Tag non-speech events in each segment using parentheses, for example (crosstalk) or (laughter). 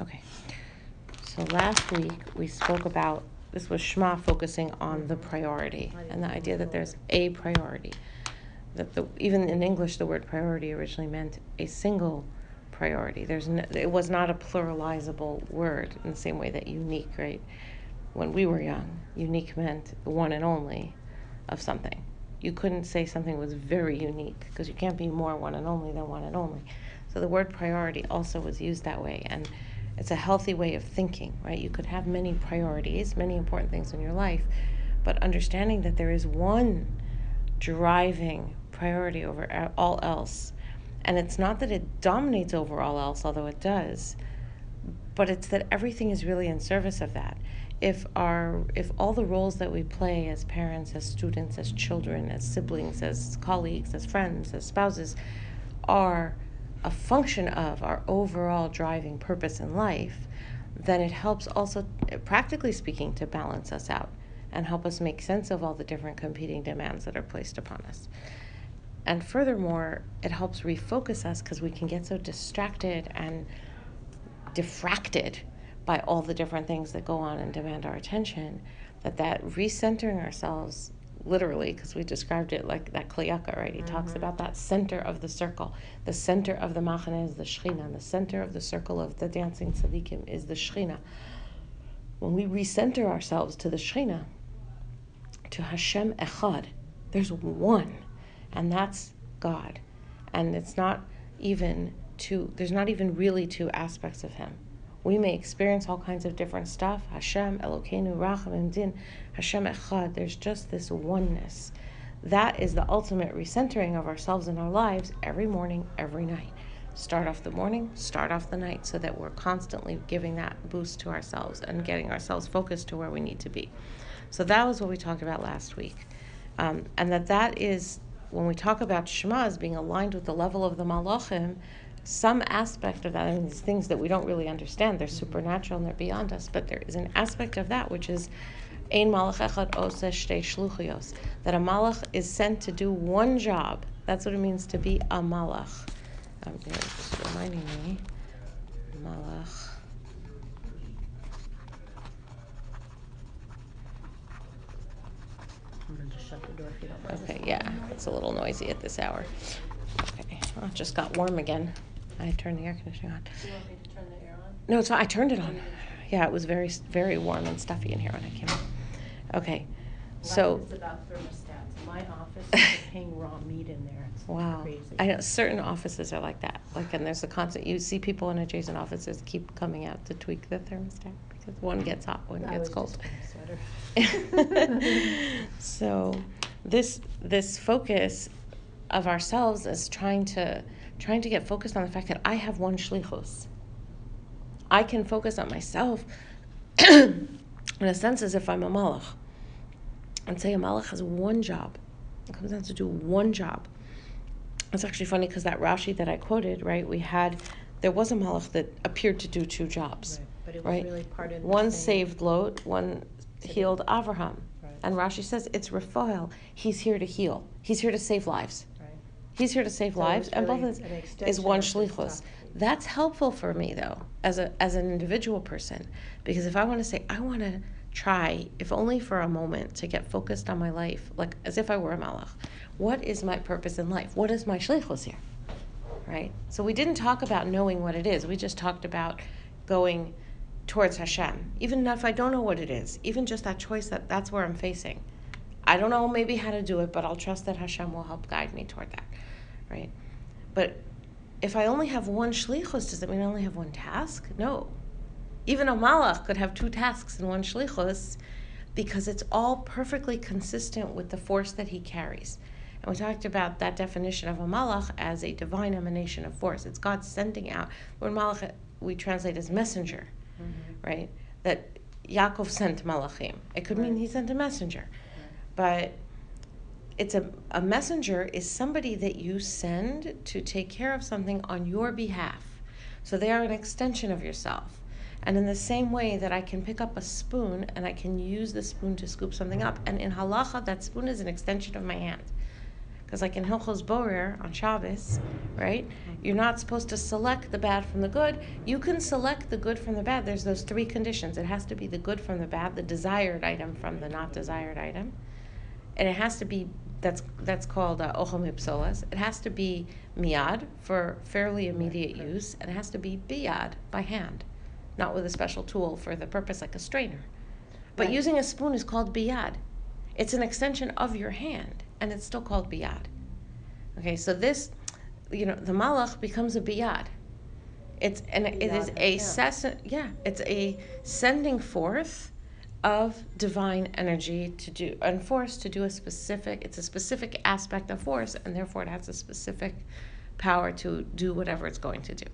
Okay. So last week we spoke about this was Shema focusing on the priority and the idea that there's a priority. That the, even in English, the word priority originally meant a single priority. There's no, it was not a pluralizable word in the same way that unique, right? When we were young, unique meant the one and only of something. You couldn't say something was very unique because you can't be more one and only than one and only. So the word priority also was used that way. And it's a healthy way of thinking, right? You could have many priorities, many important things in your life, but understanding that there is one driving priority over all else. And it's not that it dominates over all else, although it does, but it's that everything is really in service of that. If our if all the roles that we play as parents, as students, as children, as siblings, as colleagues, as friends, as spouses are a function of our overall driving purpose in life, then it helps also, practically speaking, to balance us out and help us make sense of all the different competing demands that are placed upon us. And furthermore, it helps refocus us because we can get so distracted and diffracted by all the different things that go on and demand our attention that that recentering ourselves literally, because we described it like that Kli Yakar, right? He mm-hmm. talks about that center of the circle. The center of the machane is the shechina, and the center of the circle of the dancing tzaddikim is the shechina. When we recenter ourselves to the shechina, to Hashem Echad, there's one, and that's God. And it's not even two, there's not even really two aspects of Him we may experience all kinds of different stuff. Hashem, Elokeinu, Rachamim, Din, Hashem Echad. There's just this oneness. That is the ultimate recentering of ourselves in our lives every morning, every night. Start off the morning, start off the night, so that we're constantly giving that boost to ourselves and getting ourselves focused to where we need to be. So that was what we talked about last week. Um, and that that is, when we talk about Shema as being aligned with the level of the Malachim, some aspect of that, I mean, these things that we don't really understand, they're supernatural and they're beyond us, but there is an aspect of that which is Ein malach echad oseh shtei shluchios, that a malach is sent to do one job. That's what it means to be a malach. Um, just reminding me, malach. Okay, yeah, it's a little noisy at this hour. Okay, well, it just got warm again. I turned the air conditioning on. Do you want me to turn the air on? No, it's fine. I turned it oh, on. Yeah, it was very, very warm and stuffy in here when I came in. Okay, so. Is about thermostats. My office is hang (laughs) raw meat in there. It's Wow. crazy. I know certain offices are like that. Like, and there's a constant, you see people in adjacent offices keep coming out to tweak the thermostat because one gets hot, one I gets cold. just wearing a sweater. (laughs) (laughs) so this this focus of ourselves is trying to trying to get focused on the fact that I have one shlichus. I can focus on myself (clears throat) in a sense as if I'm a malach. And say a malach has one job. It comes down to do one job. It's actually funny because that Rashi that I quoted, right, we had, there was a malach that appeared to do two jobs. Right, But it was Right. really part of One saved Lot, one healed Avraham. Right. And Rashi says it's Raphael. He's here to heal. He's here to save lives. He's here to save So lives, and both really is, an is one shlichus. That's helpful for me though, as a as an individual person, because if I want to say I want to try, if only for a moment, to get focused on my life, like as if I were a malach. What is my purpose in life? What is my shlichus here? Right. So we didn't talk about knowing what it is. We just talked about going towards Hashem. Even if I don't know what it is, even just that choice that that's where I'm facing. I don't know maybe how to do it, but I'll trust that Hashem will help guide me toward that, right? But if I only have one shlichus, does that mean I only have one task? No. Even a malach could have two tasks in one shlichus because it's all perfectly consistent with the force that he carries. And we talked about that definition of a malach as a divine emanation of force. It's God sending out. The word malach we translate as messenger, Mhm. right? That Yaakov sent malachim. It could mean he sent a messenger. But it's a, a messenger is somebody that you send to take care of something on your behalf. So they are an extension of yourself. And in the same way that I can pick up a spoon and I can use the spoon to scoop something up, and in halacha, that spoon is an extension of my hand. Because, like in Hilchos Borer on Shabbos, right? You're not supposed to select the bad from the good. You can select the good from the bad. There's those three conditions. It has to be the good from the bad, the desired item from the not desired item, and it has to be that's that's called uh, ochel mipsolas. It has to be miad for fairly immediate use, and it has to be biad by hand, not with a special tool for the purpose like a strainer. But Right. using a spoon is called biad. It's an extension of your hand, and it's still called biad. Okay, so this, you know, the malach becomes a biad. It's and it is a Hashem. ses- yeah, it's a sending forth of divine energy to do and force to do a specific. It's a specific aspect of force, and therefore it has a specific power to do whatever it's going to do.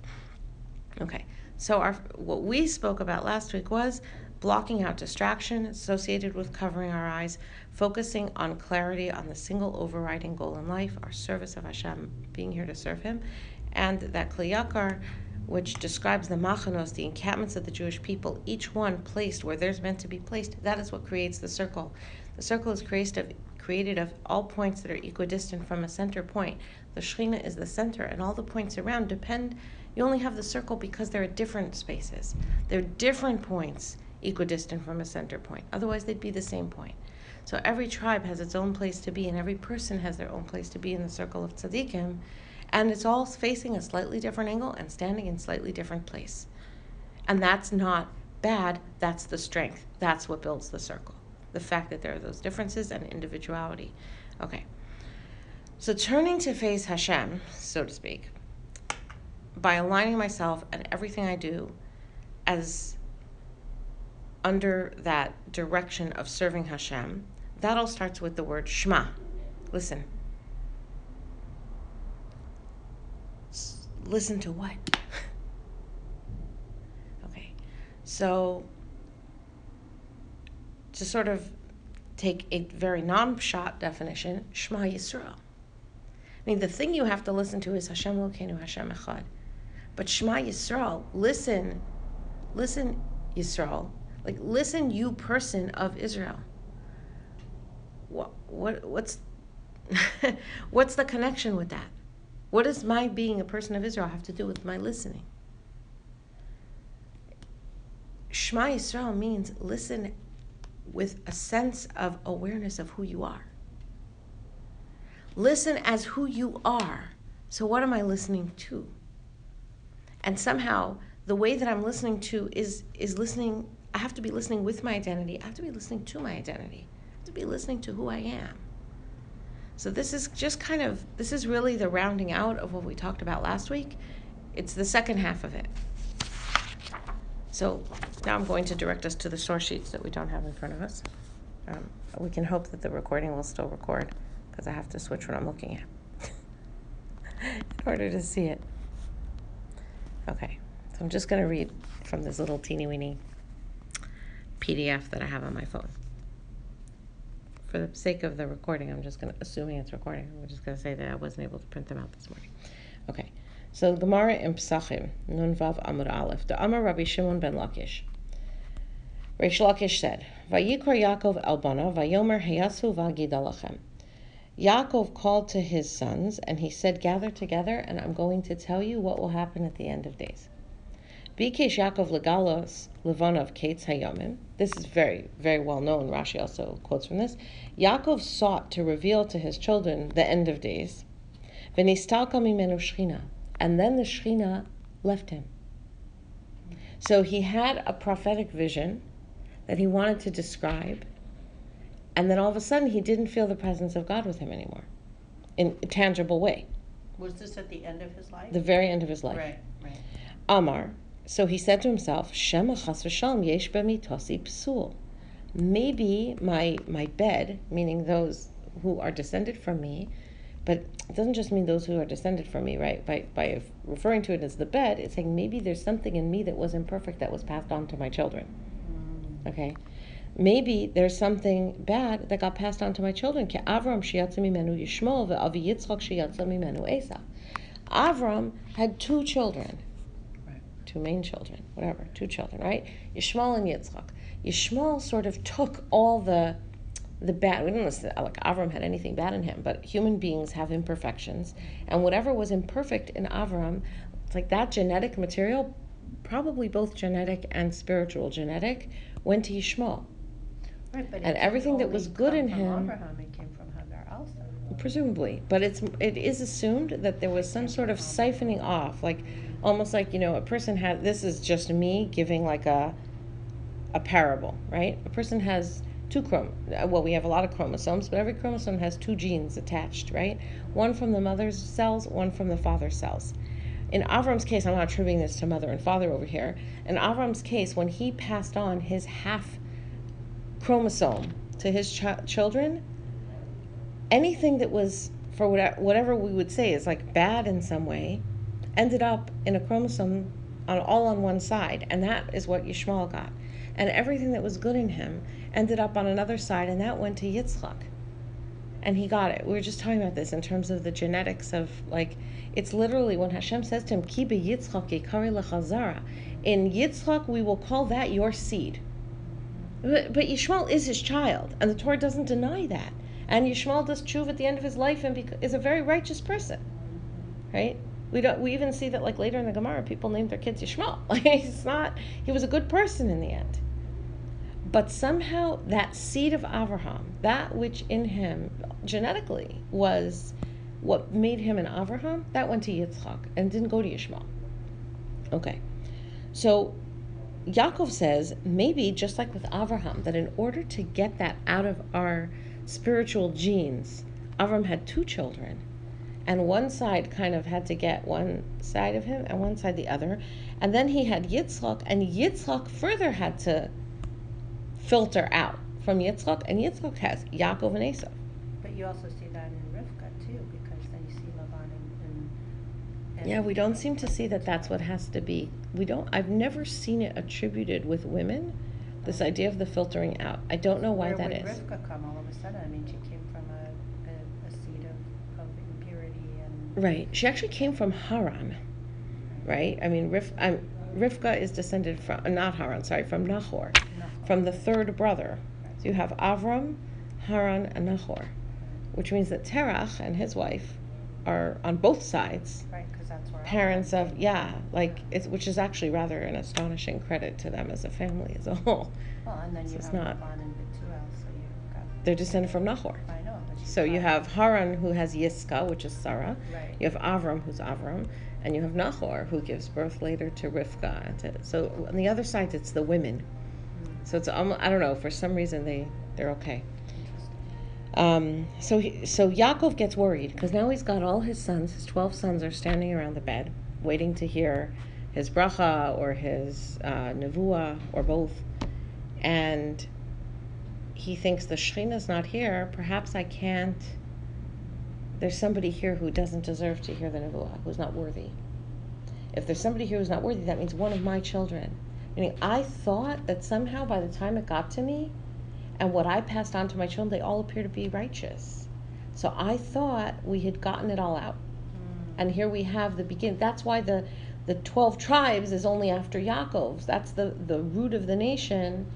Okay, so our what we spoke about last week was blocking out distraction associated with covering our eyes, focusing on clarity on the single overriding goal in life, our service of Hashem, being here to serve Him, and that Kli Yakar, which describes the machanos, the encampments of the Jewish people, each one placed where there's meant to be placed. That is what creates the circle. The circle is created of created of all points that are equidistant from a center point. The Shekhinah is the center, and all the points around depend. You only have the circle because they're at different spaces. They're different points equidistant from a center point. Otherwise, they'd be the same point. So every tribe has its own place to be, and every person has their own place to be in the circle of tzaddikim, and it's all facing a slightly different angle and standing in slightly different place. And that's not bad. That's the strength. That's what builds the circle. The fact that there are those differences and individuality. Okay. So turning to face Hashem, so to speak, by aligning myself and everything I do as under that direction of serving Hashem, that all starts with the word Shema. Listen. Listen to what? (laughs) okay. So, to sort of take a very non shot definition, Shema Yisrael. I mean, the thing you have to listen to is Hashem Elokeinu Hashem Echad. But Shema Yisrael, listen, listen, Yisrael, like listen, you person of Israel. What, what, what's, (laughs) what's the connection with that? What does my being a person of Israel have to do with my listening? Shema Yisrael means listen with a sense of awareness of who you are. Listen as who you are. So, what am I listening to? And somehow, the way that I'm listening to is is listening. I have to be listening with my identity. I have to be listening to my identity. I have to be listening to who I am. So this is just kind of this is really the rounding out of what we talked about last week. It's the second half of it. So now I'm going to direct us to the source sheets that we don't have in front of us. Um, we can hope that the recording will still record because I have to switch what I'm looking at (laughs) in order to see it. Okay, so I'm just going to read from this little teeny weeny PDF that I have on my phone. For the sake of the recording, I'm just going to, assuming it's recording, I'm just going to say that I wasn't able to print them out this morning. Okay, so Gemara in Psachim, Nun Vav Amud Aleph, the Amar Rabbi Shimon ben Lakish. Reish Lakish said, Vayikor Yaakov Elbana, Vayomer Heyasu Vagidalachem. Yaakov called to his sons, and he said, Gather together, and I'm going to tell you what will happen at the end of days. Bikesh Yaakov Legalos Levanov Kates Hayomim. This is very, very well known. Rashi also quotes from this. Yaakov sought to reveal to his children the end of days. V'nistalka mimenu shchina. And then the shchina left him. So he had a prophetic vision that he wanted to describe, and then all of a sudden he didn't feel the presence of God with him anymore in a tangible way. Was this at the end of his life? The very end of his life. Right, right. Amar. So he said to himself, Shema chas v'shalom yesh b'mitosi psul. Maybe my my bed, meaning those who are descended from me, but it doesn't just mean those who are descended from me, right? By by referring to it as the bed, it's saying maybe there's something in me that was imperfect that was passed on to my children. Mm. Okay. Maybe there's something bad that got passed on to my children. Avram sheyatza mimenu Yishmael ve'avi Yitzchak sheyatza Esav. Avram had two children. Two main children, whatever, two children, right? Yishmael and Yitzchak. Yishmael sort of took all the the bad. We don't know like Avram had anything bad in him, but human beings have imperfections, and whatever was imperfect in Avram, it's like that genetic material, probably both genetic and spiritual genetic, went to Yishmael. Right, but And everything that was good in him- Abraham, it came from Hagar also. presumably but it's it is assumed that there was some sort of siphoning off like almost like you know a person had this is just me giving like a a parable right? A person has two chrom well we have a lot of chromosomes but every chromosome has two genes attached right? One from the mother's cells one from the father's cells. In Avram's case, I'm not attributing this to mother and father over here. In Avram's case, when he passed on his half chromosome to his ch- children, anything that was for whatever we would say is like bad in some way ended up in a chromosome on all on one side and that is what Yishmael got. And everything that was good in him ended up on another side and that went to Yitzchak. And he got it. We were just talking about this in terms of the genetics of like it's literally when Hashem says to him ki Yitzchak yikari lechazara. In Yitzchak we will call that your seed. But, but Yishmael is his child and the Torah doesn't deny that. And Yishmael does tshuva at the end of his life and bec- is a very righteous person, right? We don't. We even see that like later in the Gemara, people named their kids Yishmael. (laughs) Like he's not. He was a good person in the end. But somehow that seed of Avraham, that which in him genetically was what made him an Avraham, that went to Yitzchak and didn't go to Yishmael. Okay, so Yaakov says maybe just like with Avraham, that in order to get that out of our spiritual genes, Avram had two children, and one side kind of had to get one side of him and one side the other, and then he had Yitzchak, and Yitzchak further had to filter out from Yitzchak, and Yitzchak has Yaakov and Esau. But you also see that in Rivka too, because then you see Laban and, and, and Yeah, we don't seem to see that that's what has to be. We don't. I've never seen it attributed with women. This idea of the filtering out. I don't know why Where that would is. Rivka come all of a sudden? I mean, she came from a, a, a seed of, of impurity and. Right. She actually came from Haran, right? I mean, Rif, um, Rivka is descended from, not Haran, sorry, from Nahor, from the third brother. So you have Avram, Haran, and Nahor, which means that Terach and his wife are on both sides Right, because that's where. parents of, yeah, like, it's, which is actually rather an astonishing credit to them as a family as a whole. Well, and then So you it's have not- Laban and so you've got. They're descended from Nahor. I know, but you've So you have Haran, who has Yiska, which is Sarah. Right. You have Avram, who's Avram, and you have Nahor, who gives birth later to Rivka. So on the other side, it's the women. Mm, So it's almost, I don't know. For some reason, they they're okay. Um, so he, so Yaakov gets worried because now he's got all his sons. His twelve sons are standing around the bed, waiting to hear his bracha or his uh, nevuah or both, and he thinks the Shekhinah's not here. Perhaps I can't. There's somebody here who doesn't deserve to hear the nevuah, who's not worthy. If there's somebody here who's not worthy, that means one of my children. Meaning, I thought that somehow by the time it got to me, and what I passed on to my children, they all appear to be righteous. So I thought we had gotten it all out. Mm. And here we have the begin. That's why the, the 12 tribes is only after Yaakov's. That's the, the root of the nation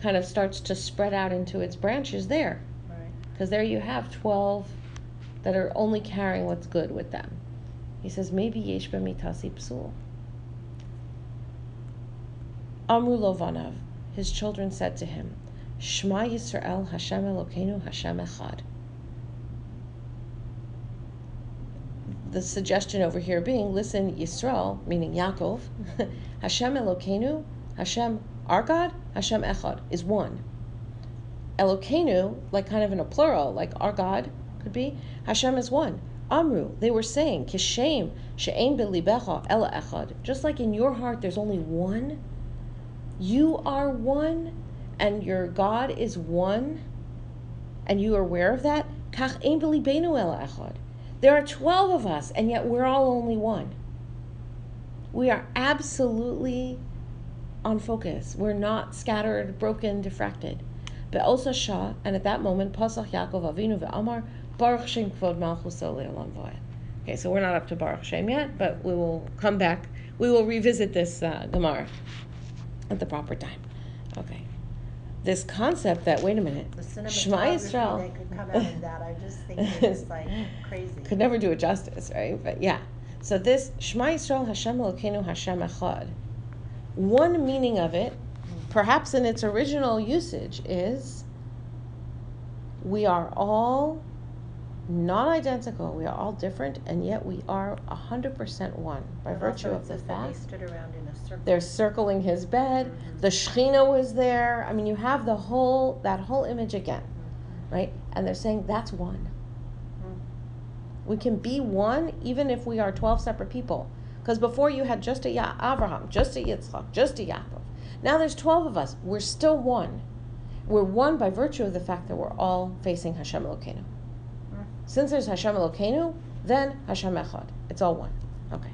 kind of starts to spread out into its branches there. Right. Because there you have 12 that are only carrying what's good with them. He says, maybe yesh b'mitasi psul. Amru Lovanav, his children said to him, Shema Yisrael Hashem Elokeinu Hashem Echad. The suggestion over here being, listen, Yisrael, meaning Yaakov, (laughs) Hashem Elokeinu, Hashem, our God, Hashem Echad, is one. Elokeinu, like kind of in a plural, like our God could be, Hashem is one. Amru, they were saying, Kishem, She'ein belibecha ela echad. Just like in your heart there's only one, you are one, and your God is one, and you are aware of that. Kach ein belibenu ela echad. There are 12 of us, and yet we're all only one. We are absolutely on focus. We're not scattered, broken, diffracted. Be'osa Shah, and at that moment, Pasach Yaakov Avinu ve'amar, Baruch Shem Kvod Le'olam V'ayed. Okay, so we're not up to Baruch Shem yet, but we will come back. We will revisit this uh, Gemara at the proper time. Okay. this concept that wait a minute, Shema Yisrael that could come out of that, I just think it's (laughs) like crazy. could never do it justice, right? But yeah. So this Shema Yisrael Hashem Elokeinu Hashem Echad. One meaning of it, perhaps in its original usage, is we are all not identical. We are all different, and yet we are hundred percent one by But virtue of the fact They stood around in a circle. they're circling his bed. Mhm. The Shechina was there. I mean, you have the whole that whole image again, Mhm. right? And they're saying that's one. Mhm. We can be one even if we are 12 separate people. Because before you had just a ya- Abraham, just a Yitzchak, just a Yaakov. Now there's 12 of us. We're still one. We're one by virtue of the fact that we're all facing Hashem Elokeinu. Mhm. Since there's Hashem Elokeinu, then Hashem Echad. It's all one. Okay.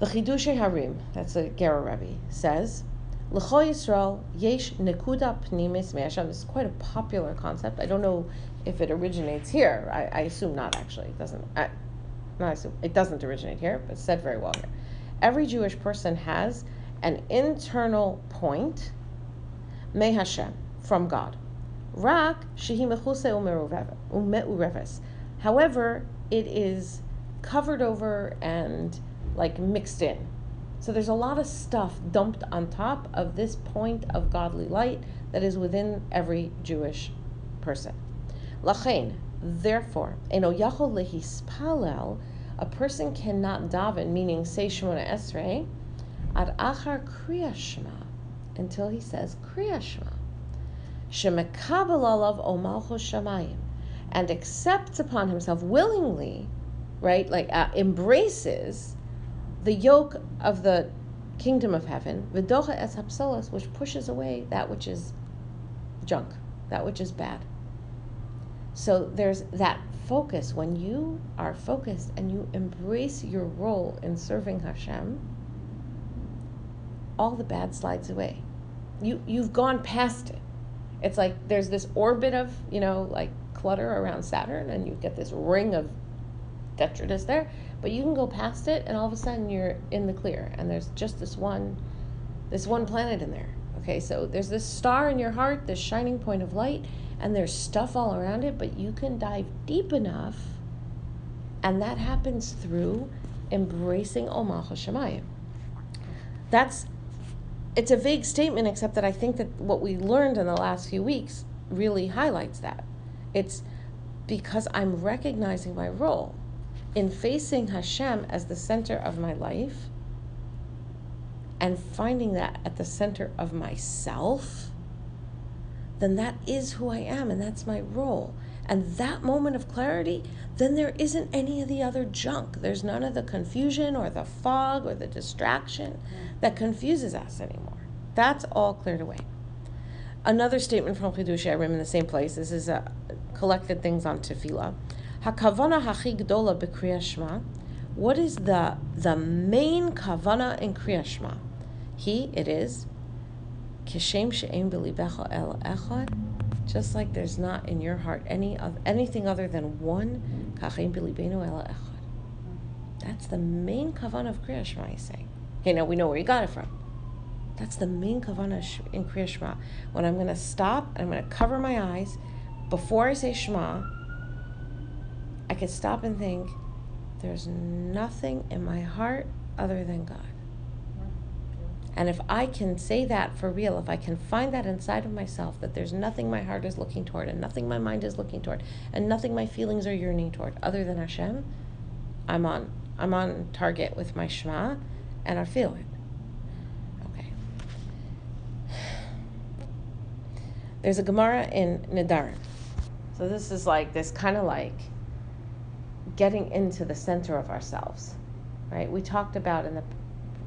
The Chidushei Harim, that's a Gerrer Rebbe, says, L'cho Yisrael yesh nekuda pnimis me'Hashem. This is quite a popular concept. I don't know if it originates here. I, I assume not, actually. It doesn't. I, not. It doesn't originate here, but said very well here. Every Jewish person has an internal point, me Hashem, from God. Rak shehi mechuse. However, it is covered over and like mixed in. So there's a lot of stuff dumped on top of this point of godly light that is within every Jewish person. Lachain, therefore, eno yachol lehispalel, a person cannot daven, meaning say Shemona Esrei, ad achar kriya shema, until he says kriya shema. Shemekabel alav omalcho shamayim, and accepts upon himself willingly, right, like uh, embraces the yoke of the kingdom of heaven, v'docha es hapsolos, which pushes away that which is junk, that which is bad. So there's that focus. When you are focused and you embrace your role in serving Hashem, all the bad slides away. You you've gone past it. It's like there's this orbit of, you know, like clutter around Saturn and you get this ring of detritus there, but you can go past it and all of a sudden you're in the clear and there's just this one this one planet in there. Okay, so there's this star in your heart, this shining point of light, and there's stuff all around it, but you can dive deep enough, and that happens through embracing Omach Shemayim. That's it's a vague statement, except that I think that what we learned in the last few weeks really highlights that. It's because I'm recognizing my role in facing Hashem as the center of my life and finding that at the center of myself, then that is who I am and that's my role. And that moment of clarity, then there isn't any of the other junk. There's none of the confusion or the fog or the distraction that confuses us anymore. That's all cleared away. Another statement from Chidushei Harim in the same place. This is a collected things on Tefillah. Hakavana hachi gdola b'kriyah shema. What is the the main kavana in kriyah shema? He it is kishem she'em b'libecha el echad. Just like there's not in your heart any of anything other than one kachem b'libenu el echad. That's the main kavana of kriyah shema. He's saying. Okay, now we know where you got it from. That's the main kavana in Kriya Shema. When I'm going to stop and I'm going to cover my eyes before I say Shema, I can stop and think, there's nothing in my heart other than God. And if I can say that for real, if I can find that inside of myself, that there's nothing my heart is looking toward, and nothing my mind is looking toward, and nothing my feelings are yearning toward other than Hashem, I'm on I'm on target with my Shema, and I feel it. Okay. There's a Gemara in Nedarim. So this is like this kind of like getting into the center of ourselves, right? We talked about in the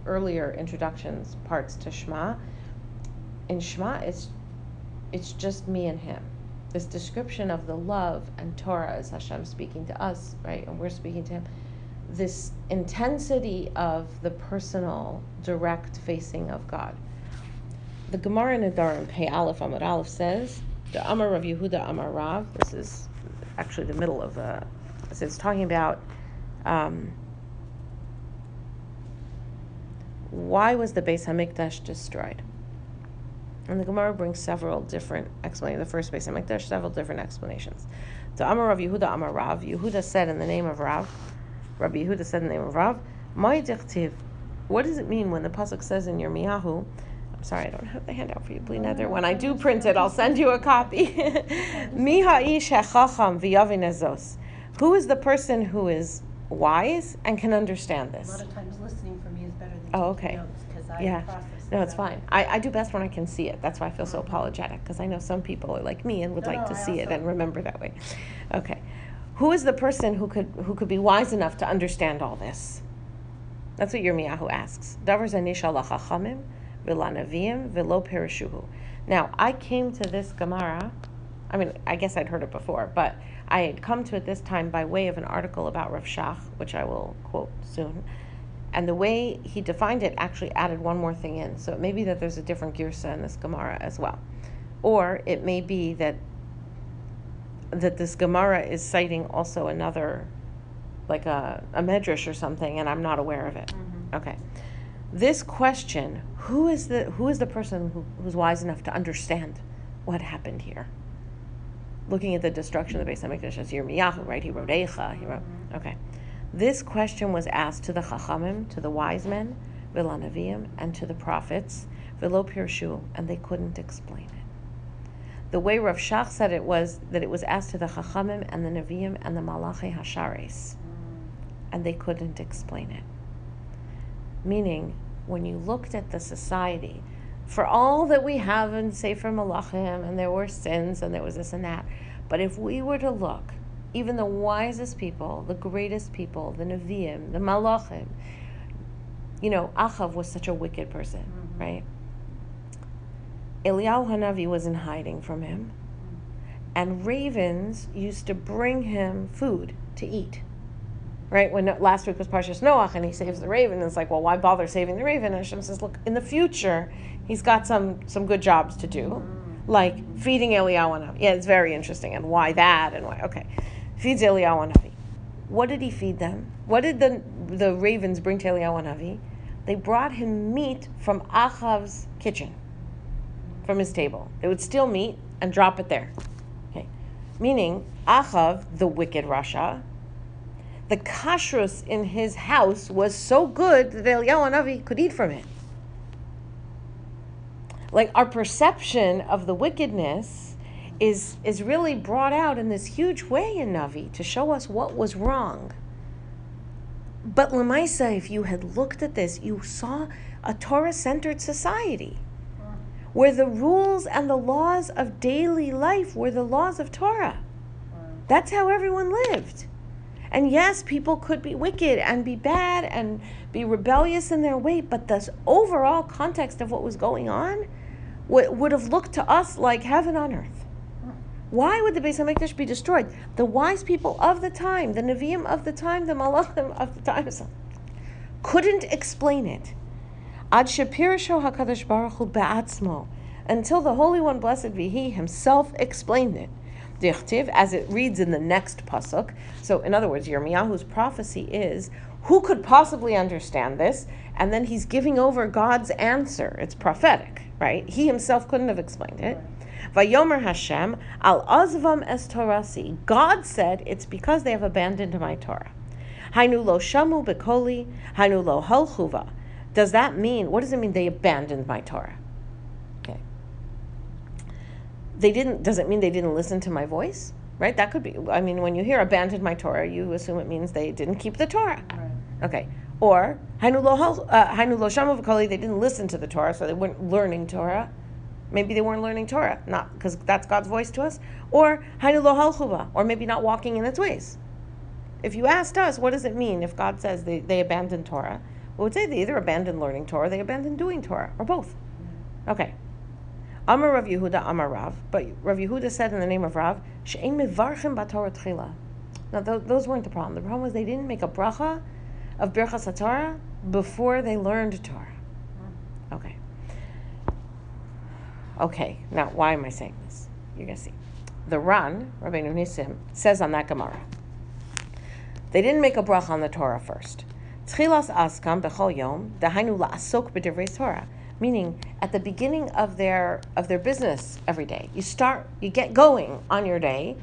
earlier introductions parts to Shema. In Shema, it's it's just me and Him. This description of the love and Torah is Hashem speaking to us, right, and we're speaking to Him. This intensity of the personal, direct facing of God. The Gemara in Nedarim, Pei Aleph Amud Aleph says, the Amar Rav Yehuda Amar Rav. This is actually the middle of the. So it's talking about um, why was the Beis Hamikdash destroyed? And the Gemara brings several different explanations. The first like there's several different explanations. So Amar Rav Yehuda Amar Rav. Yehuda said in the name of Rav. Rabbi Yehuda said in the name of Rav. What does it mean when the pasuk says in Yirmiyahu? I'm sorry, I don't have the handout for you, Bli Neder. When I do print it, I'll send you a copy. (laughs) Who is the person who is wise and can understand this? A lot of times listening for me is better than oh, okay. notes because I yeah. process. No, it's fine. I, I do best when I can see it. That's why I feel so mm-hmm. apologetic because I know some people are like me and would No, like no, to I see it also- and remember that way. Okay. Who is the person who could who could be wise enough to understand all this? That's what Yirmiyahu asks. Davar zanisha lachachamim v'lanavim v'lo perishuhu. Now, I came to this Gemara. I mean, I guess I'd heard it before, but I had come to it this time by way of an article about Rav Shach, which I will quote soon. And the way he defined it actually added one more thing in. So it may be that there's a different girsa in this Gemara as well. Or it may be that that this Gemara is citing also another, like a, a medrash or something, and I'm not aware of it. Mhm. Okay. This question, who is the who is the person who, who's wise enough to understand what happened here? Looking at the destruction of the Beis Hamikdash as Yirmiyahu, right? He wrote Eicha. He wrote. Okay. This question was asked to the Chachamim, to the wise men, Vilanavim, and to the prophets, Vilo Pirshu, and they couldn't explain it. The way Rav Shach said it was that it was asked to the Chachamim and the Nevi'im and the Malachi Hashares, and they couldn't explain it. Meaning, when you looked at the society, for all that we have in Sefer Malachim, and there were sins, and there was this and that, but if we were to look even the wisest people, the greatest people, the Nevi'im, the Malachim. You know, Achav was such a wicked person, Mhm. right? Eliyahu Hanavi was in hiding from him, and ravens used to bring him food to eat. Right when last week was Parshas Noach, and he saves the raven, and it's like, well, why bother saving the raven? And Hashem says, look, in the future, he's got some some good jobs to do, like feeding Eliyahu Hanavi. Yeah, it's very interesting, and why that, and why. Okay, feeds Eliyahu Hanavi. What did he feed them? What did the the ravens bring to Eliyahu Hanavi? They brought him meat from Achav's kitchen, from his table. They would steal meat and drop it there. Okay, meaning Achav, the wicked Rasha, the kashrus in his house was so good that Eliyahu Hanavi could eat from it. Like our perception of the wickedness is is really brought out in this huge way in Navi to show us what was wrong. But Lamaisa, if you had looked at this, you saw a Torah-centered society where the rules and the laws of daily life were the laws of Torah. That's how everyone lived. And yes, people could be wicked and be bad and be rebellious in their way, but the overall context of what was going on would, would have looked to us like heaven on earth. Why would the Beis Hamikdash be destroyed? The wise people of the time, the Nevi'im of the time, the Malachim of the times, couldn't explain it. Ad Shapirisho Hakadosh Baruch Hu until the Holy One, blessed be He, Himself explained it. Dichtiv, as it reads in the next pasuk. So, in other words, Yirmiyahu's prophecy is, who could possibly understand this? And then he's giving over God's answer. It's prophetic, right? He himself couldn't have explained it. Vayomer Hashem al azvam es torasi. God said it's because they have abandoned my Torah. Hainu lo shamu bekoli, hainu lo halchuva. Does that mean? What does it mean? They abandoned my Torah. Okay. They didn't. Does it mean they didn't listen to my voice? Right. That could be. I mean, when you hear abandoned my Torah, you assume it means they didn't keep the Torah. Right. Okay. Or hainu lo uh, hainu lo shamu bekoli. They didn't listen to the Torah, so they weren't learning Torah. Maybe they weren't learning Torah, not because that's God's voice to us. Or hainu lo halchuva, or maybe not walking in its ways. If you asked us, what does it mean if God says they, they abandoned Torah? We would say they either abandoned learning Torah, they abandoned doing Torah, or both. Mm-hmm. Okay. Amar Rav Yehuda Amar Rav, but Rav Yehuda said in the name of Rav, She'en mevarchim tchila. Now th- those weren't the problem. The problem was they didn't make a bracha of Birchas HaTorah before they learned Torah. Okay. Okay, now why am I saying this? You're going to see. The Ran, Rabbeinu Nissim, says on that Gemara, they didn't make a bracha on the Torah first. Tchilas askam b'chol yom, dahainu la'asok b'divrei Torah. meaning at the beginning of their of their business every day. You start, you get going on your day.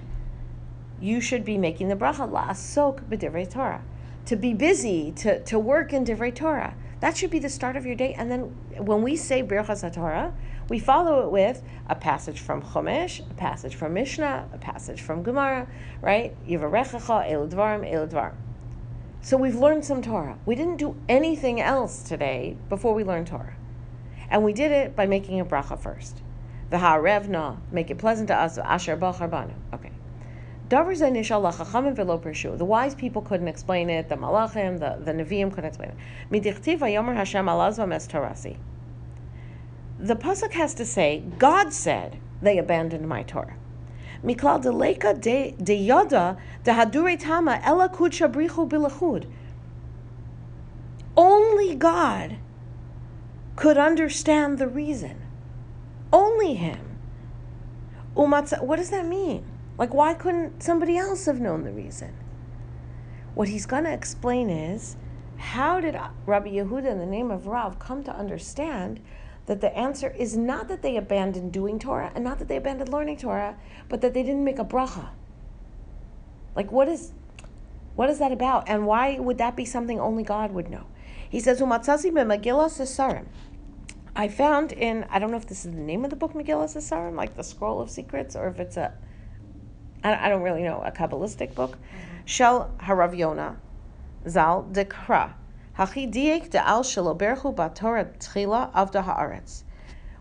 You should be making the bracha la'asok b'divrei Torah, to be busy, to, to work in divrei Torah. That should be the start of your day. And then when we say Birchas Torah, we follow it with a passage from Chumash, a passage from Mishnah, a passage from Gemara, right? Yivarechacha, Eludvarim, Eludvarim. So we've learned some Torah. We didn't do anything else today before we learned Torah. And we did it by making a bracha first. The ha'arevna, make it pleasant to us, asher banu. Okay. The wise people couldn't explain it. The malachim, the, the neviim couldn't explain it. The pasuk has to say, God said they abandoned my Torah. Miklal deleka de yada de hadure tama ela kudsha brichu bilachud. Only God could understand the reason. Only Him. Umatza, what does that mean? Like, why couldn't somebody else have known the reason? What he's going to explain is how did Rabbi Yehuda, in the name of Rav, come to understand that the answer is not that they abandoned doing Torah and not that they abandoned learning Torah, but that they didn't make a bracha. Like, what is, what is that about? And why would that be something only God would know? He says, Umatzazi Megillah Sesarim. I found in, I don't know if this is the name of the book, Megillah Sesarim, like the Scroll of Secrets, or if it's a I, don't really know, a Kabbalistic book, mm-hmm. Shel Harav Yona, Zal Dekra, De Al Tchila Avda Haaretz.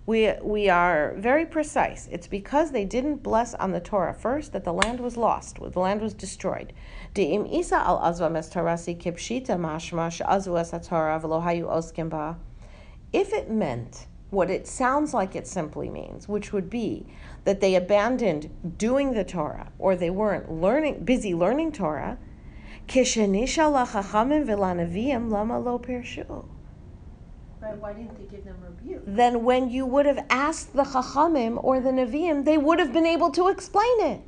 We, we are very precise. It's because they didn't bless on the Torah first that the land was lost, the land was destroyed. If it meant what it sounds like it simply means, which would be that they abandoned doing the Torah or they weren't learning busy learning Torah, Right, why didn't they give them rebuke? Then when you would have asked the Chachamim or the Nevi'im, they would have been able to explain it.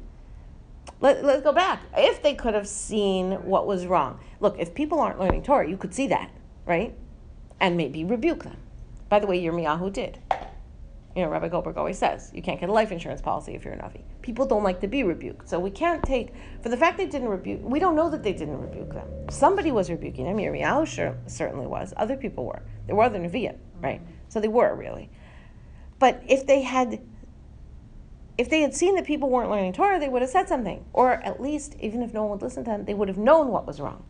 Let, let's go back. If they could have seen what was wrong. Look, if people aren't learning Torah, you could see that, right? And maybe rebuke them. By the way, Yirmiyahu did. You know, Rabbi Goldberg always says you can't get a life insurance policy if you're a Navi. People don't like to be rebuked. So we can't take, for the fact they didn't rebuke, we don't know that they didn't rebuke them. Somebody was rebuking them. Yirmiyahu sure, certainly was. Other people were. There were other Nevi'im, right? Mm-hmm. So they were really. But if they had if they had seen that people weren't learning Torah, they would have said something. Or at least, even if no one would listen to them, they would have known what was wrong.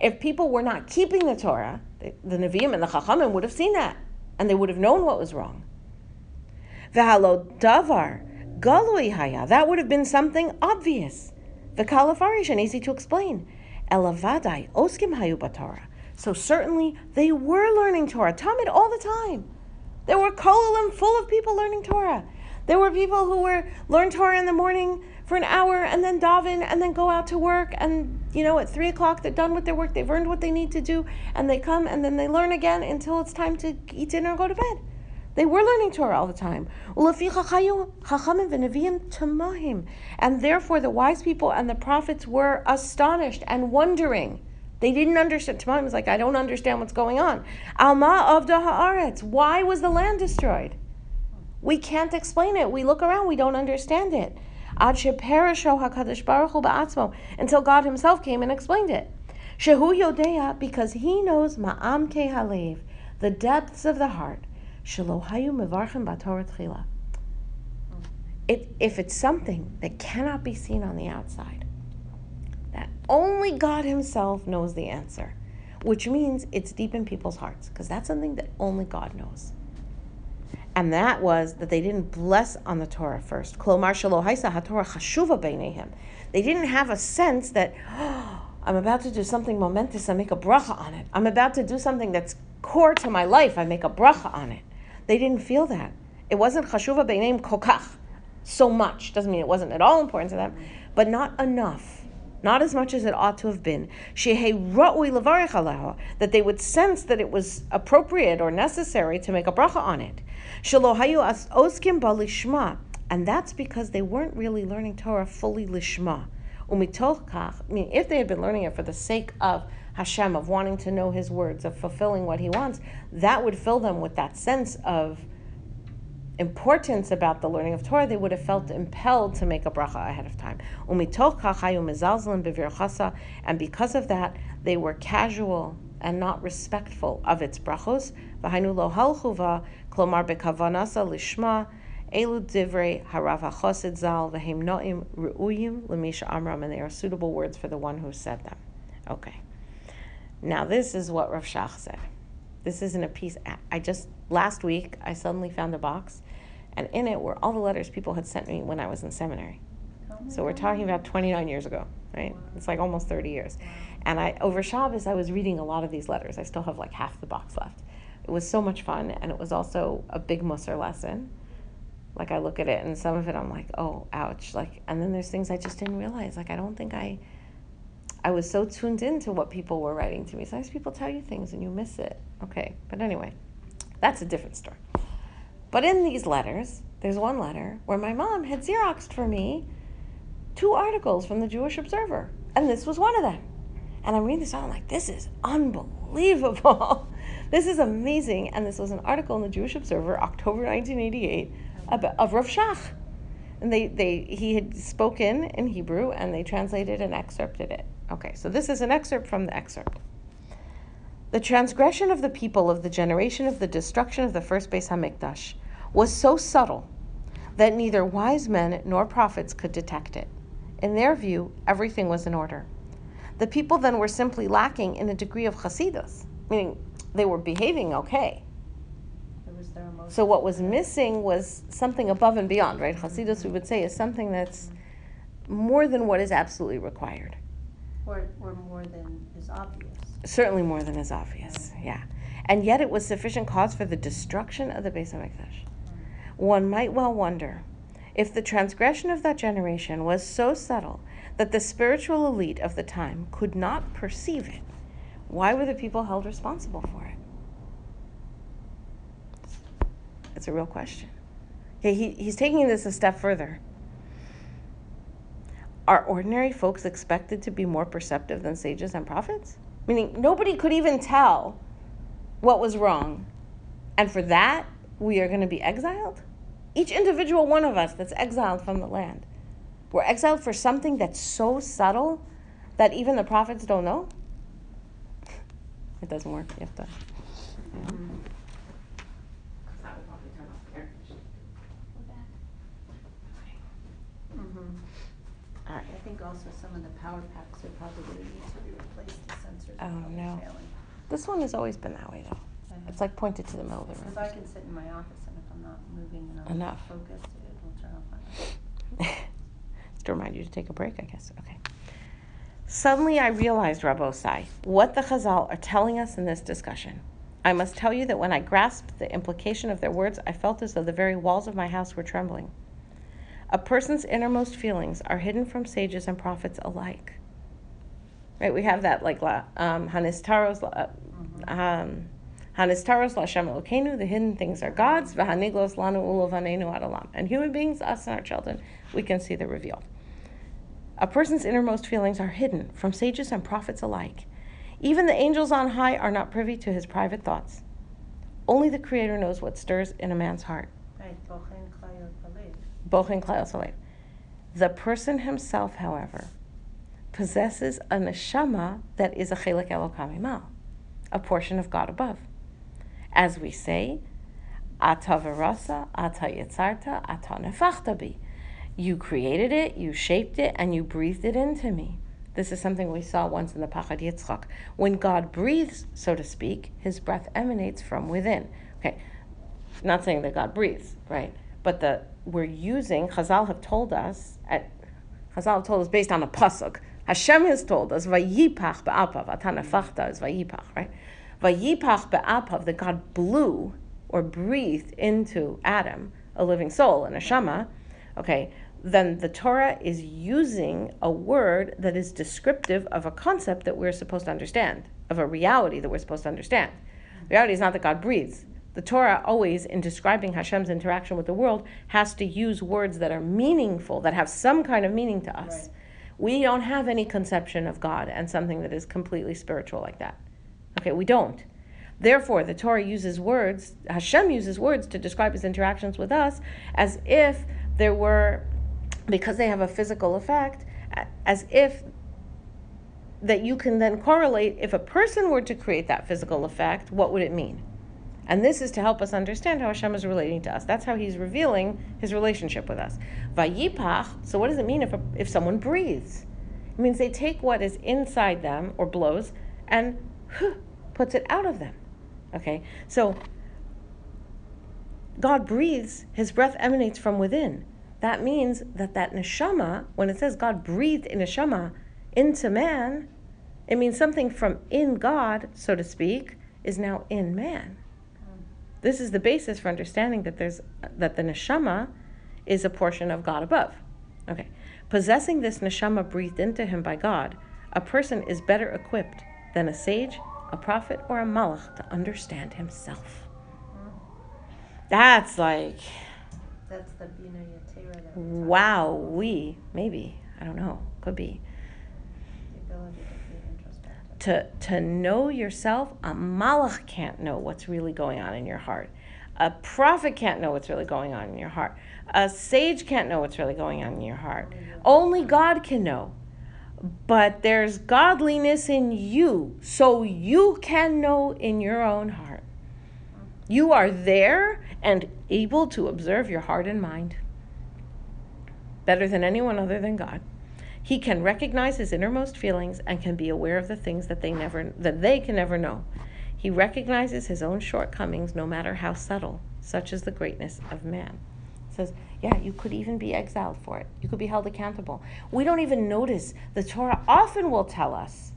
If people were not keeping the Torah, the, the Nevi'im and the Chachamim would have seen that and they would have known what was wrong. V'halo davar galoi haya. That would have been something obvious. V'kalafarish and easy to explain. Elavadai oskim hayu Torah. So certainly they were learning Torah. Talmud all the time. There were kolalim full of people learning Torah. There were people who were learn Torah in the morning for an hour and then daven and then go out to work and you know at three o'clock they're done with their work they've earned what they need to do and they come and then they learn again until it's time to eat dinner and go to bed they were learning Torah all the time. And therefore, the wise people and the prophets were astonished and wondering. They didn't understand. Tamahim was like, I don't understand what's going on. Alma of haaretz. Why was the land destroyed? We can't explain it. We look around, we don't understand it until God Himself came and explained it. Shehu Yodea, because He knows Ma'am Halev, the depths of the heart. Shalohayu Mevarchim Batorat Chila. If it's something that cannot be seen on the outside, that only God Himself knows the answer, which means it's deep in people's hearts, because that's something that only God knows and that was that they didn't bless on the Torah first. They didn't have a sense that oh, I'm about to do something momentous. I make a bracha on it. I'm about to do something that's core to my life. I make a bracha on it. They didn't feel that. It wasn't chashuva beineim kokach so much. Doesn't mean it wasn't at all important to them, but not enough not as much as it ought to have been, that they would sense that it was appropriate or necessary to make a bracha on it. And that's because they weren't really learning Torah fully lishma. If they had been learning it for the sake of Hashem, of wanting to know His words, of fulfilling what He wants, that would fill them with that sense of importance about the learning of Torah, they would have felt impelled to make a bracha ahead of time. And because of that, they were casual and not respectful of its brachos. klomar bekavanasa lishma, elu divrei harav hachosid zal noim ru'uyim lemisha amram, and they are suitable words for the one who said them. Okay. Now this is what Rav Shach said. This isn't a piece. I just last week I suddenly found a box, and in it were all the letters people had sent me when I was in seminary. Oh so we're talking about 29 years ago, right? Wow. It's like almost 30 years. Wow. And I over Shabbos I was reading a lot of these letters. I still have like half the box left. It was so much fun, and it was also a big Musar lesson. Like I look at it, and some of it I'm like, oh, ouch. Like, and then there's things I just didn't realize. Like I don't think I I was so tuned into what people were writing to me. Sometimes people tell you things and you miss it. Okay, but anyway, that's a different story. But in these letters, there's one letter where my mom had Xeroxed for me two articles from the Jewish Observer, and this was one of them. And I'm reading this out, I'm like, this is unbelievable. (laughs) this is amazing. And this was an article in the Jewish Observer, October 1988, about, of Rav Shach. And they, they, he had spoken in Hebrew, and they translated and excerpted it. Okay, so this is an excerpt from the excerpt. The transgression of the people of the generation of the destruction of the first Beis Hamikdash was so subtle that neither wise men nor prophets could detect it. In their view, everything was in order. The people then were simply lacking in a degree of chasidus, meaning they were behaving okay. So what was missing was something above and beyond, right? Chasidus, we would say, is something that's more than what is absolutely required. Or, or more than is obvious. Certainly more than is obvious, yeah. And yet it was sufficient cause for the destruction of the Beis HaMikdash. Mm. One might well wonder if the transgression of that generation was so subtle that the spiritual elite of the time could not perceive it, why were the people held responsible for it? It's a real question. Okay, he, he's taking this a step further. Are ordinary folks expected to be more perceptive than sages and prophets? Meaning, nobody could even tell what was wrong. And for that, we are going to be exiled? Each individual one of us that's exiled from the land. We're exiled for something that's so subtle that even the prophets don't know? (laughs) It doesn't work. You have to. Mm-hmm. think also some of the power packs are probably gonna need to be replaced, the sensors are Oh, probably no. failing. This one has always been that way, though. Uh-huh. It's like pointed to the middle of the Cause room. I can sit in my office and if I'm not moving and I'm Enough. focused, it will turn off light. (laughs) Just to remind you to take a break, I guess. Okay. Suddenly I realized, Rabbosai, what the Chazal are telling us in this discussion. I must tell you that when I grasped the implication of their words, I felt as though the very walls of my house were trembling. A person's innermost feelings are hidden from sages and prophets alike. Right? We have that like um, Hanistaros, uh, mm-hmm. um, Hanistaros Lashem Elokeinu, the hidden things are God's, lanu ulovanenu adalam. And human beings, us and our children, we can see the reveal. A person's innermost feelings are hidden from sages and prophets alike. Even the angels on high are not privy to his private thoughts. Only the Creator knows what stirs in a man's heart. The person himself, however, possesses a neshama that is a chelik elokam a portion of God above. As we say, ata verasa, ata yitzarta, ata nefachta. You created it, you shaped it, and you breathed it into me. This is something we saw once in the Pachad Yitzchak. When God breathes, so to speak, his breath emanates from within. Okay, not saying that God breathes, right? But the we're using, Chazal have told us, at, Chazal have told us based on a pasuk. Hashem has told us, Vayipach be'apav, atanafachta is Vayipach, right? Vayipach be'apav, that God blew or breathed into Adam, a living soul, and a neshama, okay, then the Torah is using a word that is descriptive of a concept that we're supposed to understand, of a reality that we're supposed to understand. Reality is not that God breathes. The Torah always, in describing Hashem's interaction with the world, has to use words that are meaningful, that have some kind of meaning to us. Right. We don't have any conception of God and something that is completely spiritual like that. Okay, we don't. Therefore, the Torah uses words, Hashem uses words to describe his interactions with us as if there were, because they have a physical effect, as if that you can then correlate if a person were to create that physical effect, what would it mean? And this is to help us understand how Hashem is relating to us. That's how He's revealing His relationship with us. Vayipach. So, what does it mean if a, if someone breathes? It means they take what is inside them or blows and puts it out of them. Okay. So, God breathes. His breath emanates from within. That means that that neshama, when it says God breathed in neshama into man, it means something from in God, so to speak, is now in man. This is the basis for understanding that there's that the neshama is a portion of God above. Okay. Possessing this neshama breathed into him by God, a person is better equipped than a sage, a prophet, or a malach to understand himself. That's like That's the Bina wow, we maybe I don't know, could be The ability to be introspective. To to know yourself. A malach can't know what's really going on in your heart. A prophet can't know what's really going on in your heart. A sage can't know what's really going on in your heart. Only God can know. But there's godliness in you, so you can know in your own heart. You are there and able to observe your heart and mind better than anyone other than God. He can recognize his innermost feelings and can be aware of the things that they never that they can never know. He recognizes his own shortcomings no matter how subtle, such as the greatness of man. It says, yeah, you could even be exiled for it. You could be held accountable. We don't even notice. The Torah often will tell us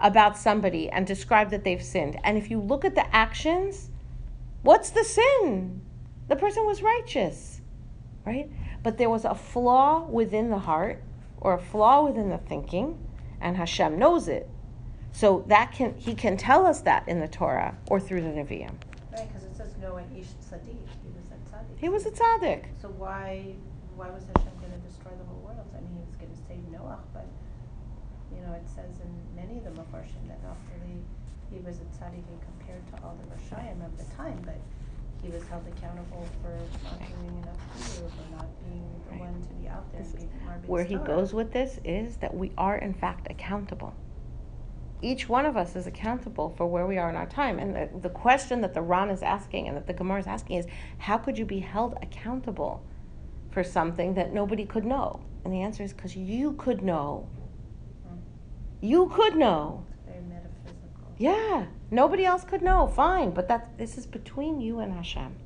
about somebody and describe that they've sinned. And if you look at the actions, what's the sin? The person was righteous, right? But there was a flaw within the heart or a flaw within the thinking, and Hashem knows it. So that can he can tell us that in the Torah or through the Nevi'im. Right, because it says Noach ish tzaddik. He was a tzaddik. He was a tzaddik. So why why was Hashem going to destroy the whole world? I mean, he was going to save Noah, but you know, it says in many of the Mepharshim that not really he was a tzaddik in compared to all the Rishayim of the time, but he was held accountable for not doing enough chiyuv or not being the Right. one to be out there This and is be Where he goes with this is that we are in fact accountable. Each one of us is accountable for where we are in our time. And the, the question that the Ran is asking and that the Gemara is asking is how could you be held accountable for something that nobody could know? And the answer is because you could know. Mm. You could know. It's very metaphysical. Yeah, nobody else could know. Fine, but that this is between you and Hashem.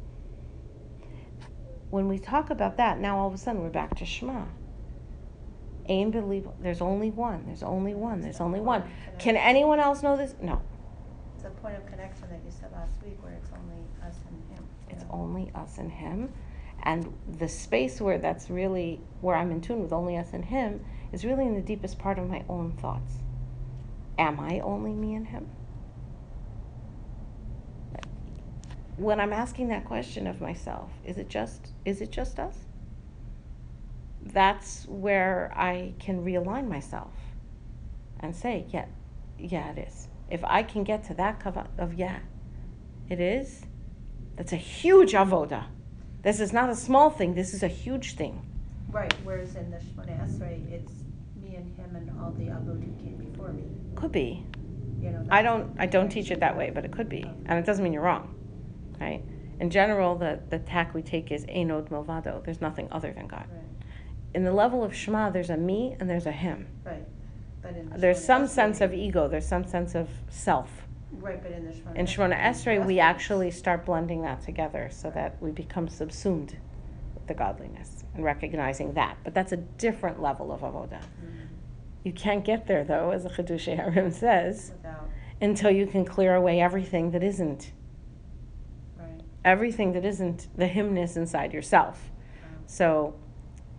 When we talk about that, now all of a sudden we're back to Shema. Ain believe there's only one. There's only one. There's only one. Can anyone else know this? No. It's a point of connection that you said last week where it's only us and him. It's know? only us and him. And the space where that's really where I'm in tune with only us and him is really in the deepest part of my own thoughts. Am I only me and him? When I'm asking that question of myself, is it just is it just us? That's where I can realign myself and say, yeah, yeah, it is. If I can get to that kava of yeah, it is, that's a huge avoda. This is not a small thing. This is a huge thing. Right, whereas in the Shemona Esrei, it's me and him and all the who came before me, Could be. you know. I don't. I don't teach it that way, but it could be, and it doesn't mean you're wrong, right? In general, the the tack we take is ein od milvado. There's nothing other than God. Right, In the level of Shema, there's a me and there's a him. right, but There's some sense of ego. There's some sense of self. Right, but in the Shemona. In Shemona Esrei, we actually start blending that together so that we become subsumed with the godliness and recognizing that. But that's a different level of avodah. Mhm. You can't get there, though, as the Chidushei Harim says, Without, until you can clear away everything that isn't. Everything that isn't the hymness inside yourself. So,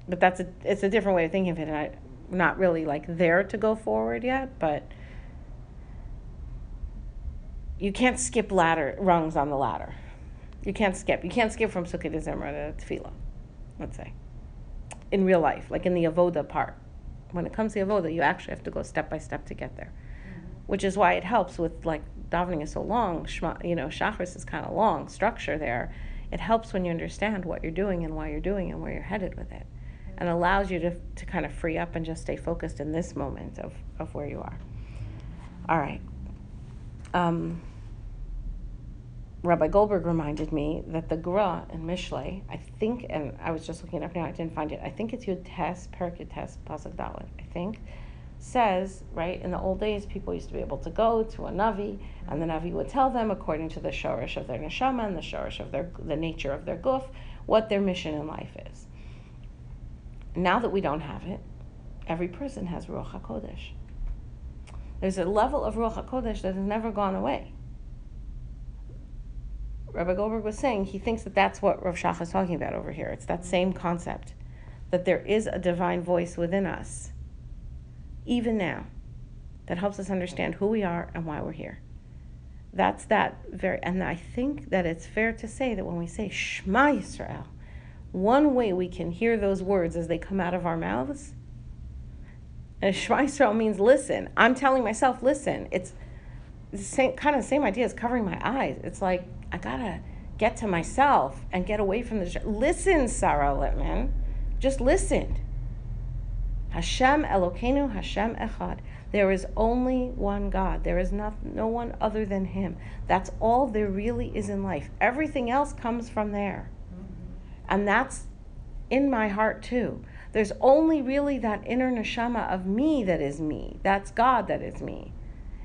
but that's a it's a different way of thinking of it, and I, am not really like there to go forward yet, but you can't skip ladder rungs on the ladder. You can't skip. You can't skip from Sukkah to Zimra to Tefillah, let's say, in real life, like in the avoda part. when it comes to avoda, you actually have to go step by step to get there, Mhm. which is why it helps with like davening is so long. Shema, you know, shachris is kind of long structure there. It helps when you understand what you're doing and why you're doing and where you're headed with it, and allows you to to kind of free up and just stay focused in this moment of of where you are. All right. Um, Rabbi Goldberg reminded me that the Gra in Mishlei, I think, and I was just looking it up now, I didn't find it. I think it's Yud Tes, Perik Yud Tes, Pasuk Dalet, I think, says, right, in the old days, people used to be able to go to a Navi, and the Navi would tell them, according to the shorish of their neshama and the shorish of their, the nature of their guf, what their mission in life is. Now that we don't have it, every person has Ruach HaKodesh. There's a level of Ruach HaKodesh that has never gone away. Rabbi Goldberg was saying he thinks that that's what Rav Shach is talking about over here. It's that same concept that there is a divine voice within us, even now, that helps us understand who we are and why we're here. That's that very, and I think that it's fair to say that when we say Shema Yisrael, one way we can hear those words as they come out of our mouths, and Shema Yisrael means listen. I'm telling myself, listen. It's the same kind of same idea as covering my eyes. It's like I gotta get to myself and get away from the. Listen, Sarah Littman, just listen. Hashem Elokeinu Hashem Echad. There is only one God. There is not no one other than Him. That's all there really is in life. Everything else comes from there, and that's in my heart too. There's only really that inner neshama of me that is me. That's God that is me.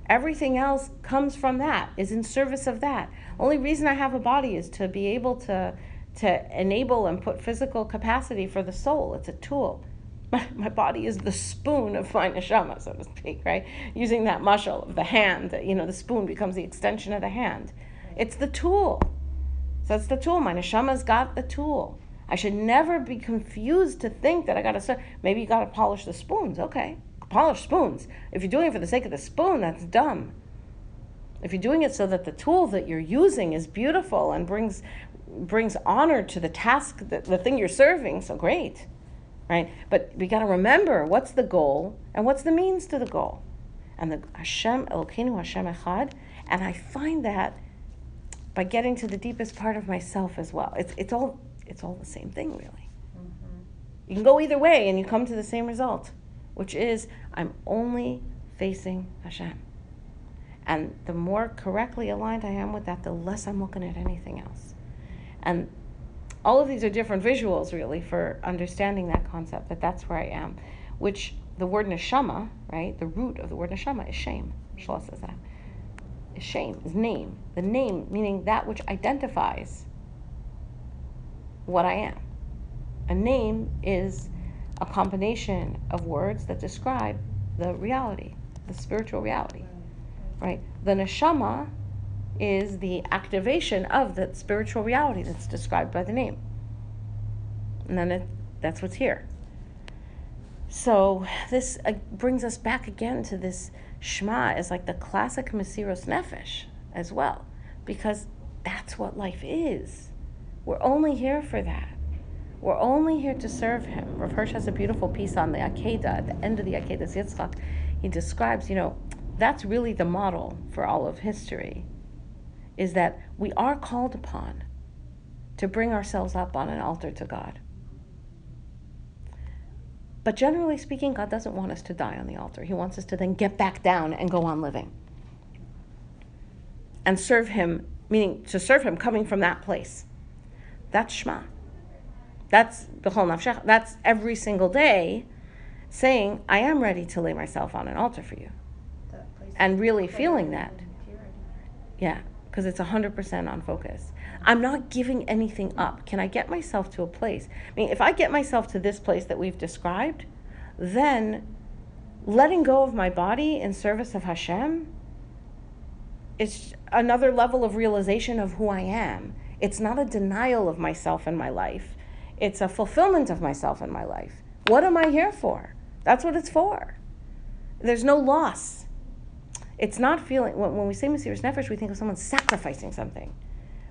Everything else comes from that, is in service of that. Only reason I have a body is to be able to to enable and put physical capacity for the soul. It's a tool. (laughs) My, my body is the spoon of my neshama, so to speak, right? Using that muscle of the hand, you know, the spoon becomes the extension of the hand. It's the tool. So it's the tool. My neshama's got the tool. I should never be confused to think that I got to, maybe you got to polish the spoons. Okay, polish spoons. If you're doing it for the sake of the spoon, that's dumb. If you're doing it so that the tool that you're using is beautiful and brings brings honor to the task, that, the thing you're serving, so great, right? But we got to remember what's the goal and what's the means to the goal. And the Hashem Elokeinu Hashem Echad, and I find that by getting to the deepest part of myself as well. It's it's all it's all the same thing, really. Mm-hmm. You can go either way and you come to the same result, which is I'm only facing Hashem. And the more correctly aligned I am with that, the less I'm looking at anything else. And all of these are different visuals, really, for understanding that concept, that that's where I am. Which the word neshama, right, the root of the word neshama is shame. Shlosh says that. Is shame, is name. The name meaning that which identifies what I am. A name is a combination of words that describe the reality, the spiritual reality, right? The neshama is the activation of that spiritual reality that's described by the name. And then it, that's what's here. So this uh, brings us back again to this Shema as like the classic Mesiros Nefesh as well, because that's what life is. We're only here for that. We're only here to serve him. Rav Hirsch has a beautiful piece on the Akedah, at the end of the Akedah Yitzchak. He describes, you know, that's really the model for all of history, is that we are called upon to bring ourselves up on an altar to God. But generally speaking, God doesn't want us to die on the altar. He wants us to then get back down and go on living. And serve Him, meaning to serve Him coming from that place. That's Shema. That's B'chol Nafshech. That's every single day saying, I am ready to lay myself on an altar for you. And really feeling that. Yeah, because it's 100% on focus. I'm not giving anything up. Can I get myself to a place? I mean, if I get myself to this place that we've described, then letting go of my body in service of Hashem is another level of realization of who I am. It's not a denial of myself and my life, it's a fulfillment of myself and my life. What am I here for? That's what it's for. There's no loss. It's not feeling, when, when we say Mesiras Nefesh, we think of someone sacrificing something.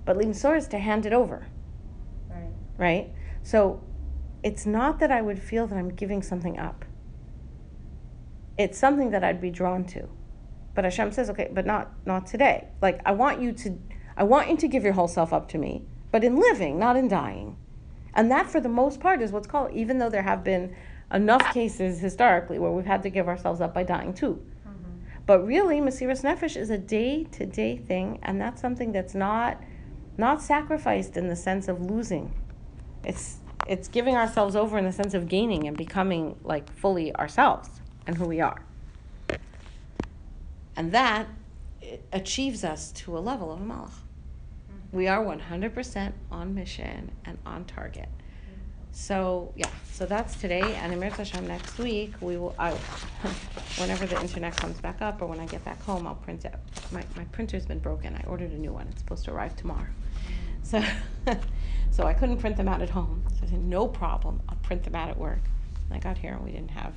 But Limsor is to hand it over, Right. right? So it's not that I would feel that I'm giving something up. it's something that I'd be drawn to. But Hashem says, okay, but not not today. Like I want you to I want you to give your whole self up to me, but in living, not in dying. And that for the most part is what's called even though there have been enough cases historically where we've had to give ourselves up by dying too. But really, Mesiras Nefesh is a day to day thing, and that's something that's not not sacrificed in the sense of losing. It's it's giving ourselves over in the sense of gaining and becoming like fully ourselves and who we are. And that achieves us to a level of a malach. We are 100% on mission and on target. So yeah, so that's today, and Emir Hashem next week we will. I, (laughs) whenever the internet comes back up, or when I get back home, I'll print it. My my printer's been broken. I ordered a new one. It's supposed to arrive tomorrow. So, (laughs) so I couldn't print them out at home. So I said no problem. I'll print them out at work. And I got here and we didn't have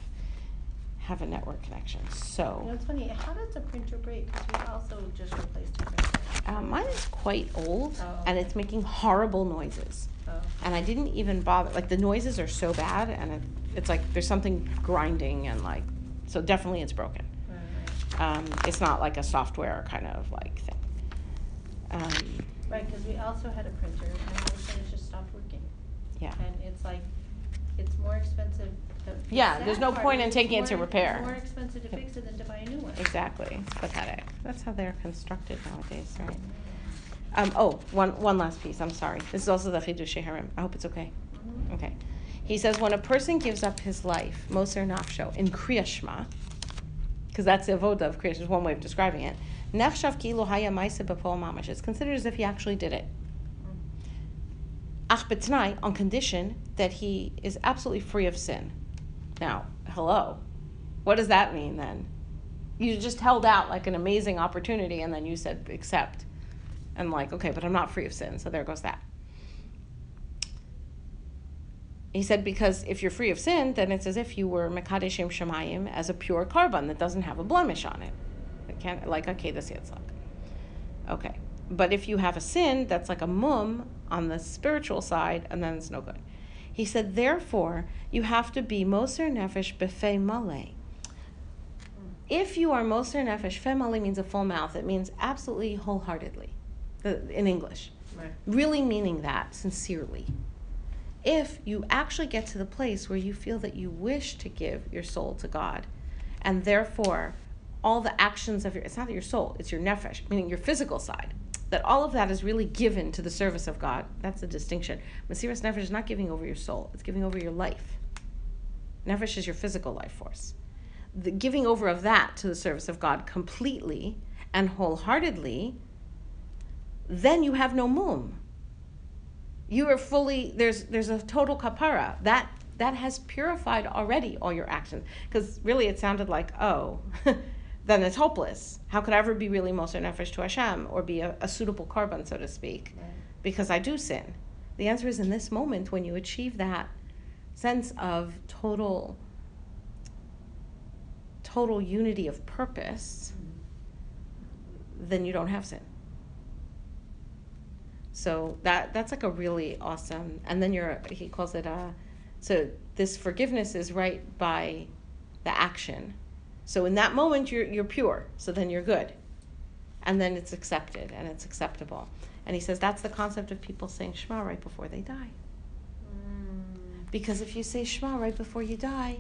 have a network connection. You know, So it's funny, how does the printer break? Because we also just replaced a printer. um, mine is quite old, Oh, and okay. it's making horrible noises. Oh, and I didn't even bother. Like the noises are so bad, and it, it's like there's something grinding and like so definitely it's broken. right, right. Um, it's not like a software kind of like thing. Um, Right, because we also had a printer and all of a sudden it just stopped working. yeah. And it's like, it's more expensive. The- the Yeah, there's no point in taking it to repair. It's more expensive to fix it than to buy a new one. Exactly. It's pathetic. That's how they're constructed nowadays, right? Um, oh, one one last piece. I'm sorry. This is also the Chidushei Harim. I hope it's okay. Mhm. Okay. He says when a person gives up his life, Moser Nafsho, in Kriya Shema, because that's the avoda of Kriya, is one way of describing it. Nechshav kilo haya maisa b'pol mamash. It's considered as if he actually did it. Ach b'tnai, on condition that he is absolutely free of sin. Now, hello. What does that mean then? You just held out like an amazing opportunity and then you said accept. And like, okay, but I'm not free of sin, so there goes that. He said because if you're free of sin, then it's as if you were Mekadeshim Shemayim as a pure korban that doesn't have a blemish on it. It can't like okay, this yitzhak. Okay. But if you have a sin that's like a mum on the spiritual side, and then it's no good. He said, therefore, you have to be Moser Nefesh Befei Malay. If you are Moser Nefesh, Fe Malay means a full mouth. It means absolutely wholeheartedly, in English. Right. Really meaning that sincerely. If you actually get to the place where you feel that you wish to give your soul to God, and therefore all the actions of your, it's not your soul, it's your nefesh, meaning your physical side, that all of that is really given to the service of God. That's a distinction. Mesiras Nefesh is not giving over your soul, it's giving over your life. Nefesh is your physical life force. The giving over of that to the service of God completely and wholeheartedly, then you have no mum. You are fully there's there's a total kapara that that has purified already all your actions because really it sounded like oh (laughs) then it's hopeless. How could I ever be really Moser Nefesh to Hashem or be a, a suitable korban, so to speak? Right. Because I do sin. The answer is in this moment when you achieve that sense of total total unity of purpose, mm-hmm. then you don't have sin. So that that's like a really awesome and then you're he calls it a so this forgiveness is right by the action. So in that moment you're you're pure. So then you're good. And then it's accepted and it's acceptable. And he says that's the concept of people saying Shema right before they die. Mm. Because if you say Shema right before you die,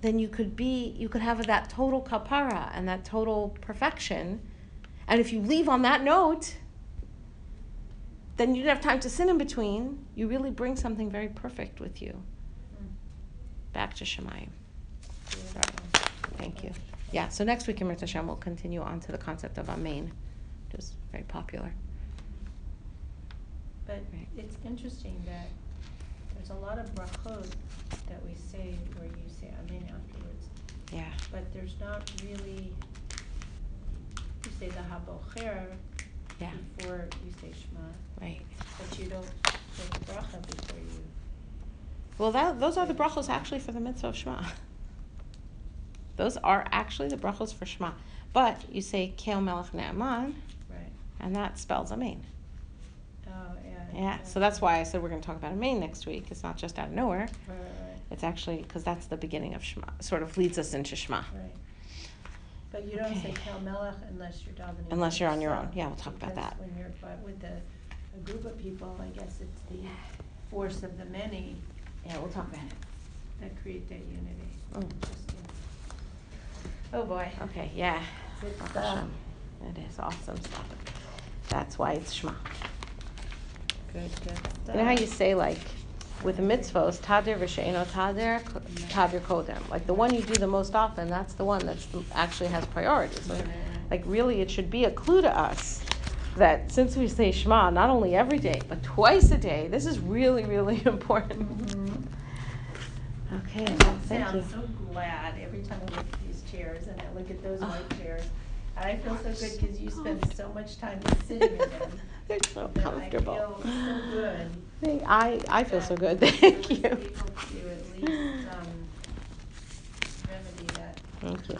then you could be you could have that total kapara and that total perfection. And if you leave on that note, then you don't have time to sin in between. You really bring something very perfect with you. Mm. Back to Shemayim. Beautiful. Thank you. Yeah, so next week in Mirta Hashem we'll continue on to the concept of Amen, which is very popular. But Right. it's interesting that there's a lot of brachot that we say where you say amen afterwards, Yeah. but there's not really, you say the habocher Yeah. before you say Shema, Right. but you don't say the bracha before you. Well, that, those are the brachos actually for the mitzvah of Shema. (laughs) Those are actually the brachos for Shema. But you say Kel Melech Ne'eman, Right. and that spells Amen. Oh, yeah. Yeah, so that's why I said we're going to talk about Amen next week. It's not just out of nowhere. Right, right, right. It's actually, because that's the beginning of Shema, sort of leads us into Shema. Right. But you don't say Okay. Kel Melech unless you're davening. Unless you're on your own. Yeah, we'll talk about that. when you're but with the, a group of people, I guess it's the force of the many Yeah, we'll talk about it. that create that unity. Mm. Oh, boy. Okay, yeah. Good Baruch stuff. Hashem. It is awesome stuff. That's why it's Shema. Good, good stuff. You know how you say like with the mitzvos, tadir v'she'eno tadir, tadir kodem. Like the one you do the most often, that's the one that actually has priorities. Like, really, it should be a clue to us that since we say Shema not only every day but twice a day, this is really really (laughs) important. Mhm. Okay, well, thank you. sound so glad every time I look at these chairs and I look at those Ah. white chairs. And I feel so good because you spend so much time sitting in them. (laughs) They're so that comfortable. I feel so good. Thank- I I feel so good. that Thank you. able to at least, um, remedy that. Thank you.